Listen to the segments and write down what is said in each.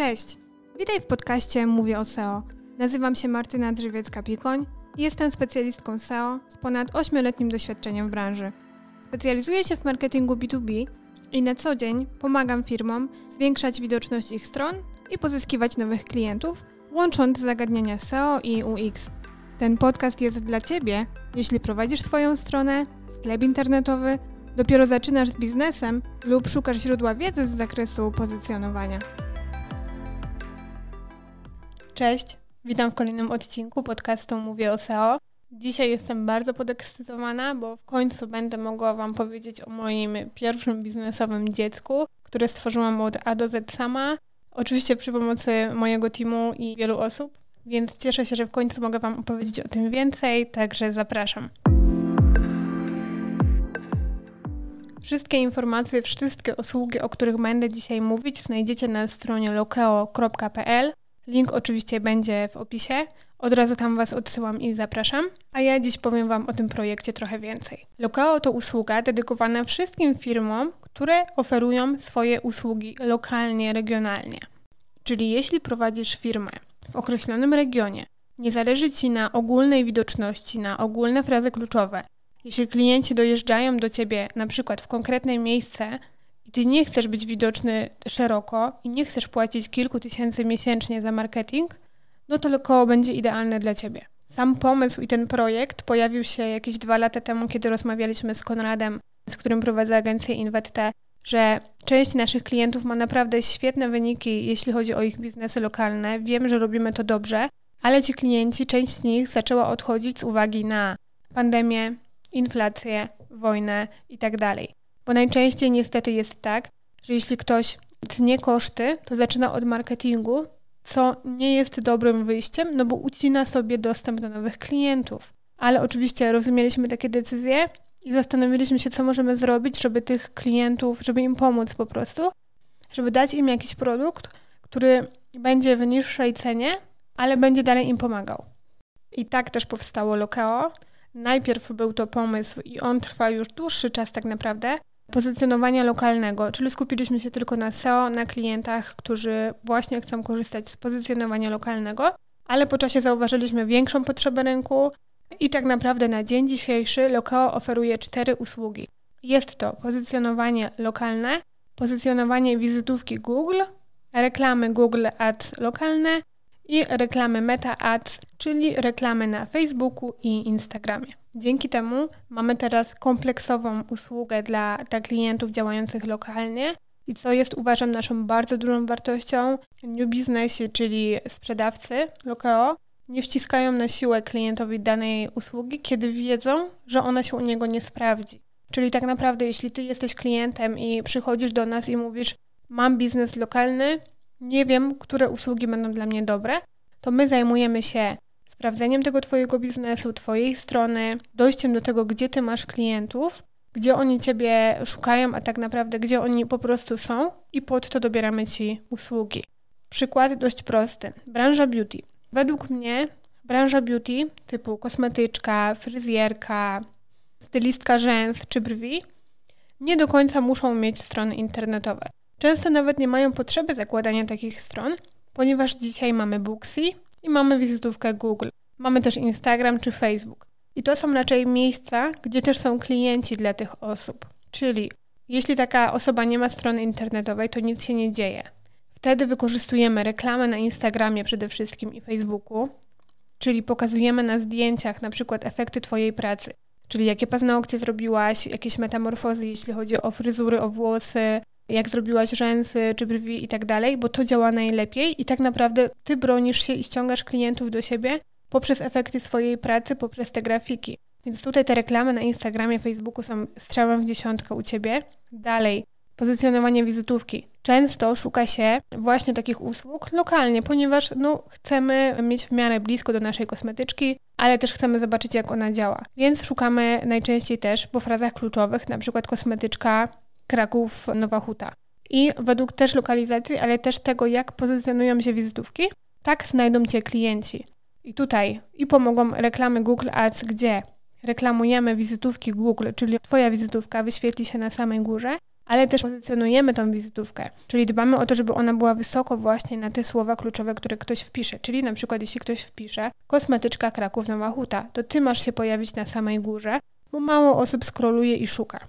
Cześć! Witaj w podcaście Mówię o SEO. Nazywam się Martyna Drzewiecka-Pikoń i jestem specjalistką SEO z ponad 8-letnim doświadczeniem w branży. Specjalizuję się w marketingu B2B i na co dzień pomagam firmom zwiększać widoczność ich stron i pozyskiwać nowych klientów, łącząc zagadnienia SEO i UX. Ten podcast jest dla Ciebie, jeśli prowadzisz swoją stronę, sklep internetowy, dopiero zaczynasz z biznesem lub szukasz źródła wiedzy z zakresu pozycjonowania. Cześć, witam w kolejnym odcinku podcastu Mówię o SEO. Dzisiaj jestem bardzo podekscytowana, bo w końcu będę mogła Wam powiedzieć o moim pierwszym biznesowym dziecku, które stworzyłam od A do Z sama. Oczywiście przy pomocy mojego teamu i wielu osób, więc cieszę się, że w końcu mogę Wam opowiedzieć o tym więcej, także zapraszam. Wszystkie informacje, wszystkie usługi, o których będę dzisiaj mówić, znajdziecie na stronie lokeo.pl. Link oczywiście będzie w opisie. Od razu tam Was odsyłam i zapraszam. A ja dziś powiem Wam o tym projekcie trochę więcej. Lokeo to usługa dedykowana wszystkim firmom, które oferują swoje usługi lokalnie, regionalnie. Czyli jeśli prowadzisz firmę w określonym regionie, nie zależy Ci na ogólnej widoczności, na ogólne frazy kluczowe. Jeśli klienci dojeżdżają do Ciebie na przykład w konkretne miejsce i Ty nie chcesz być widoczny szeroko i nie chcesz płacić kilku tysięcy miesięcznie za marketing, no to Lokoło będzie idealne dla Ciebie. Sam pomysł i ten projekt pojawił się jakieś dwa lata temu, kiedy rozmawialiśmy z Konradem, z którym prowadzę agencję InventTe, że część naszych klientów ma naprawdę świetne wyniki, jeśli chodzi o ich biznesy lokalne. Wiem, że robimy to dobrze, ale ci klienci, część z nich zaczęła odchodzić z uwagi na pandemię, inflację, wojnę itd. Bo najczęściej niestety jest tak, że jeśli ktoś tnie koszty, to zaczyna od marketingu, co nie jest dobrym wyjściem, no bo ucina sobie dostęp do nowych klientów. Ale oczywiście rozumieliśmy takie decyzje i zastanowiliśmy się, co możemy zrobić, żeby tych klientów, żeby im pomóc po prostu, żeby dać im jakiś produkt, który będzie w niższej cenie, ale będzie dalej im pomagał. I tak też powstało Lokeo. Najpierw był to pomysł i on trwa już dłuższy czas tak naprawdę, pozycjonowania lokalnego, czyli skupiliśmy się tylko na SEO, na klientach, którzy właśnie chcą korzystać z pozycjonowania lokalnego, ale po czasie zauważyliśmy większą potrzebę rynku i tak naprawdę na dzień dzisiejszy Lokeo oferuje cztery usługi. Jest to pozycjonowanie lokalne, pozycjonowanie wizytówki Google, reklamy Google Ads lokalne i reklamy Meta Ads, czyli reklamy na Facebooku i Instagramie. Dzięki temu mamy teraz kompleksową usługę dla, dla klientów działających lokalnie i co jest uważam naszą bardzo dużą wartością. New Business, czyli sprzedawcy Lokeo, nie wciskają na siłę klientowi danej usługi, kiedy wiedzą, że ona się u niego nie sprawdzi. Czyli tak naprawdę, jeśli ty jesteś klientem i przychodzisz do nas i mówisz, mam biznes lokalny, nie wiem, które usługi będą dla mnie dobre, to my zajmujemy się sprawdzeniem tego Twojego biznesu, Twojej strony, dojściem do tego, gdzie Ty masz klientów, gdzie oni Ciebie szukają, a tak naprawdę gdzie oni po prostu są i pod to dobieramy Ci usługi. Przykład dość prosty. Branża beauty. Według mnie branża beauty typu kosmetyczka, fryzjerka, stylistka rzęs czy brwi nie do końca muszą mieć strony internetowe. Często nawet nie mają potrzeby zakładania takich stron, ponieważ dzisiaj mamy Booksy i mamy wizytówkę Google. Mamy też Instagram czy Facebook. I to są raczej miejsca, gdzie też są klienci dla tych osób. Czyli jeśli taka osoba nie ma strony internetowej, to nic się nie dzieje. Wtedy wykorzystujemy reklamę na Instagramie przede wszystkim i Facebooku, czyli pokazujemy na zdjęciach na przykład efekty Twojej pracy, czyli jakie paznokcie zrobiłaś, jakieś metamorfozy, jeśli chodzi o fryzury, o włosy, jak zrobiłaś rzęsy czy brwi i tak dalej, bo to działa najlepiej i tak naprawdę ty bronisz się i ściągasz klientów do siebie poprzez efekty swojej pracy, poprzez te grafiki. Więc tutaj te reklamy na Instagramie, Facebooku są strzałem w dziesiątkę u ciebie. Dalej, pozycjonowanie wizytówki. Często szuka się właśnie takich usług lokalnie, ponieważ no, chcemy mieć w miarę blisko do naszej kosmetyczki, ale też chcemy zobaczyć, jak ona działa. Więc szukamy najczęściej też po frazach kluczowych, na przykład kosmetyczka Kraków, Nowa Huta. I według też lokalizacji, ale też tego, jak pozycjonują się wizytówki, tak znajdą Cię klienci. I tutaj i pomogą reklamy Google Ads, gdzie reklamujemy wizytówki Google, czyli Twoja wizytówka wyświetli się na samej górze, ale też pozycjonujemy tą wizytówkę, czyli dbamy o to, żeby ona była wysoko właśnie na te słowa kluczowe, które ktoś wpisze. Czyli na przykład jeśli ktoś wpisze kosmetyczka Kraków Nowa Huta, to ty masz się pojawić na samej górze, bo mało osób skroluje i szuka.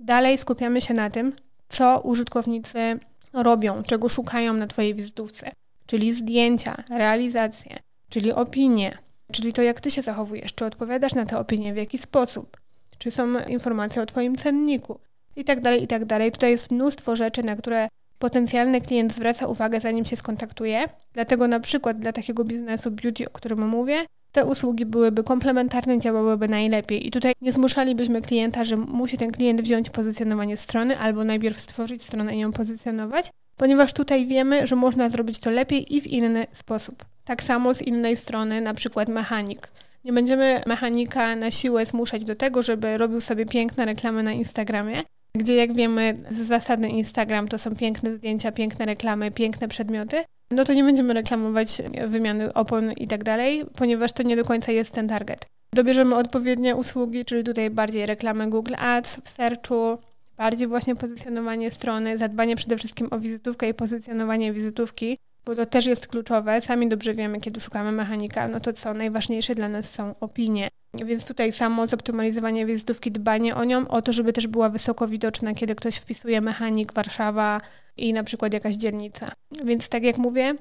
Dalej skupiamy się na tym, co użytkownicy robią, czego szukają na twojej wizytówce, czyli zdjęcia, realizacje, czyli opinie, czyli to jak ty się zachowujesz, czy odpowiadasz na te opinie, w jaki sposób, czy są informacje o twoim cenniku, i tak dalej, i tak dalej. Tutaj jest mnóstwo rzeczy, na które potencjalny klient zwraca uwagę, zanim się skontaktuje. Dlatego na przykład dla takiego biznesu beauty, o którym mówię, te usługi byłyby komplementarne, działałyby najlepiej. I tutaj nie zmuszalibyśmy klienta, że musi ten klient wziąć pozycjonowanie strony albo najpierw stworzyć stronę i ją pozycjonować, ponieważ tutaj wiemy, że można zrobić to lepiej i w inny sposób. Tak samo z innej strony, na przykład mechanik. Nie będziemy mechanika na siłę zmuszać do tego, żeby robił sobie piękne reklamy na Instagramie, gdzie jak wiemy z zasady Instagram to są piękne zdjęcia, piękne reklamy, piękne przedmioty, no to nie będziemy reklamować wymiany opon i tak dalej, ponieważ to nie do końca jest ten target. Dobierzemy odpowiednie usługi, czyli tutaj bardziej reklamy Google Ads w searchu, bardziej właśnie pozycjonowanie strony, zadbanie przede wszystkim o wizytówkę i pozycjonowanie wizytówki, bo to też jest kluczowe. Sami dobrze wiemy, kiedy szukamy mechanika, no to co najważniejsze dla nas są opinie. Więc tutaj samo zoptymalizowanie wizytówki, dbanie o nią, o to, żeby też była wysoko widoczna, kiedy ktoś wpisuje mechanik Warszawa i na przykład jakaś dzielnica. Więc tak jak mówię,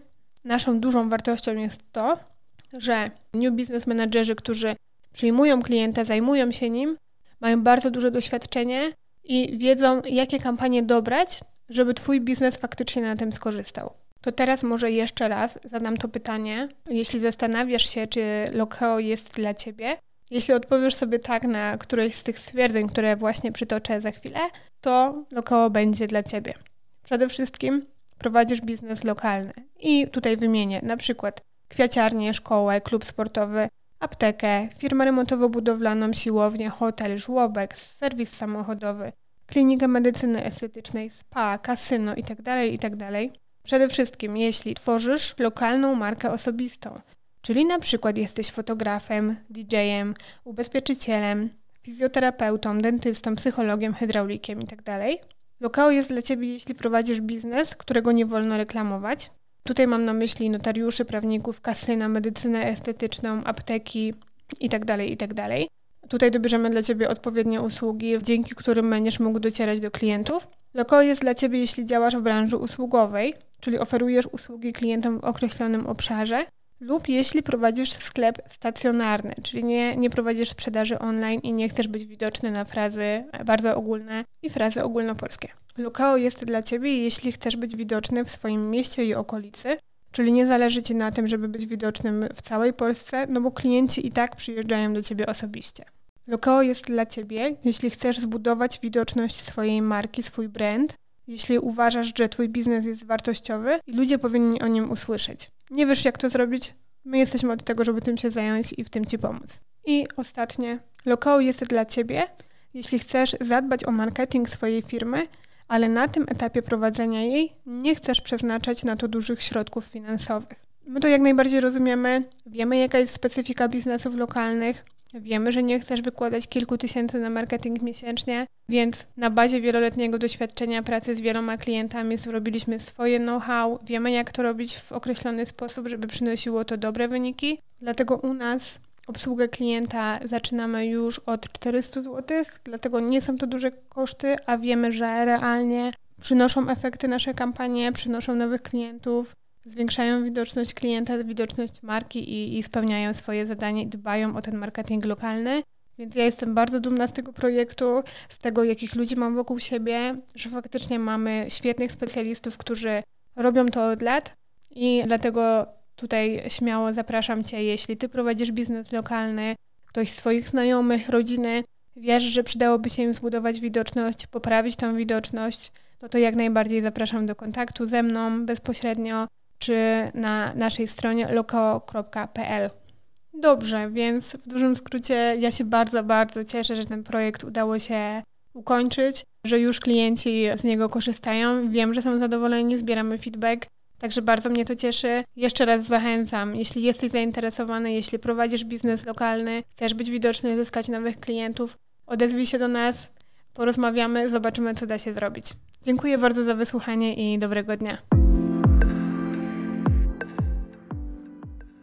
naszą dużą wartością jest to, że new business managerzy, którzy przyjmują klienta, zajmują się nim, mają bardzo duże doświadczenie i wiedzą, jakie kampanie dobrać, żeby Twój biznes faktycznie na tym skorzystał. To teraz może jeszcze raz zadam to pytanie. Jeśli zastanawiasz się, czy Lokeo jest dla Ciebie, jeśli odpowiesz sobie tak na któreś z tych stwierdzeń, które właśnie przytoczę za chwilę, to Lokeo będzie dla Ciebie. Przede wszystkim prowadzisz biznes lokalny i tutaj wymienię na przykład kwiaciarnię, szkołę, klub sportowy, aptekę, firmę remontowo-budowlaną, siłownię, hotel, żłobek, serwis samochodowy, klinikę medycyny estetycznej, spa, kasyno itd., tak itd. Tak Przede wszystkim, jeśli tworzysz lokalną markę osobistą, czyli na przykład jesteś fotografem, DJ-em, ubezpieczycielem, fizjoterapeutą, dentystą, psychologiem, hydraulikiem itd. Tak Lokał jest dla Ciebie, jeśli prowadzisz biznes, którego nie wolno reklamować. Tutaj mam na myśli notariuszy, prawników, kasyna, medycynę estetyczną, apteki itd., itd. Tutaj dobierzemy dla Ciebie odpowiednie usługi, dzięki którym będziesz mógł docierać do klientów. Lokal jest dla Ciebie, jeśli działasz w branży usługowej, czyli oferujesz usługi klientom w określonym obszarze, lub jeśli prowadzisz sklep stacjonarny, czyli nie, nie prowadzisz sprzedaży online i nie chcesz być widoczny na frazy bardzo ogólne i frazy ogólnopolskie. Lokao jest dla Ciebie, jeśli chcesz być widoczny w swoim mieście i okolicy, czyli nie zależy Ci na tym, żeby być widocznym w całej Polsce, no bo klienci i tak przyjeżdżają do Ciebie osobiście. Lokao jest dla Ciebie, jeśli chcesz zbudować widoczność swojej marki, swój brand, jeśli uważasz, że Twój biznes jest wartościowy i ludzie powinni o nim usłyszeć. Nie wiesz, jak to zrobić? My jesteśmy od tego, żeby tym się zająć i w tym Ci pomóc. I ostatnie, Lokao jest dla Ciebie, jeśli chcesz zadbać o marketing swojej firmy, ale na tym etapie prowadzenia jej nie chcesz przeznaczać na to dużych środków finansowych. My to jak najbardziej rozumiemy, wiemy jaka jest specyfika biznesów lokalnych, Wiemy, że nie chcesz wykładać kilku tysięcy na marketing miesięcznie, więc na bazie wieloletniego doświadczenia pracy z wieloma klientami zrobiliśmy swoje know-how, wiemy jak to robić w określony sposób, żeby przynosiło to dobre wyniki. Dlatego u nas obsługę klienta zaczynamy już od 400 zł, dlatego nie są to duże koszty, a wiemy, że realnie przynoszą efekty nasze kampanie, przynoszą nowych klientów, zwiększają widoczność klienta, widoczność marki i, i spełniają swoje zadanie i dbają o ten marketing lokalny. Więc ja jestem bardzo dumna z tego projektu, z tego, jakich ludzi mam wokół siebie, że faktycznie mamy świetnych specjalistów, którzy robią to od lat i dlatego tutaj śmiało zapraszam Cię, jeśli Ty prowadzisz biznes lokalny, ktoś z swoich znajomych, rodziny, wiesz, że przydałoby się im zbudować widoczność, poprawić tą widoczność, no to jak najbardziej zapraszam do kontaktu ze mną bezpośrednio czy na naszej stronie loko.pl. Dobrze, więc w dużym skrócie ja się bardzo, bardzo cieszę, że ten projekt udało się ukończyć, że już klienci z niego korzystają. Wiem, że są zadowoleni, zbieramy feedback. Także bardzo mnie to cieszy. Jeszcze raz zachęcam, jeśli jesteś zainteresowany, jeśli prowadzisz biznes lokalny, chcesz być widoczny, zyskać nowych klientów, odezwij się do nas. porozmawiamy, zobaczymy, co da się zrobić. Dziękuję bardzo za wysłuchanie i dobrego dnia.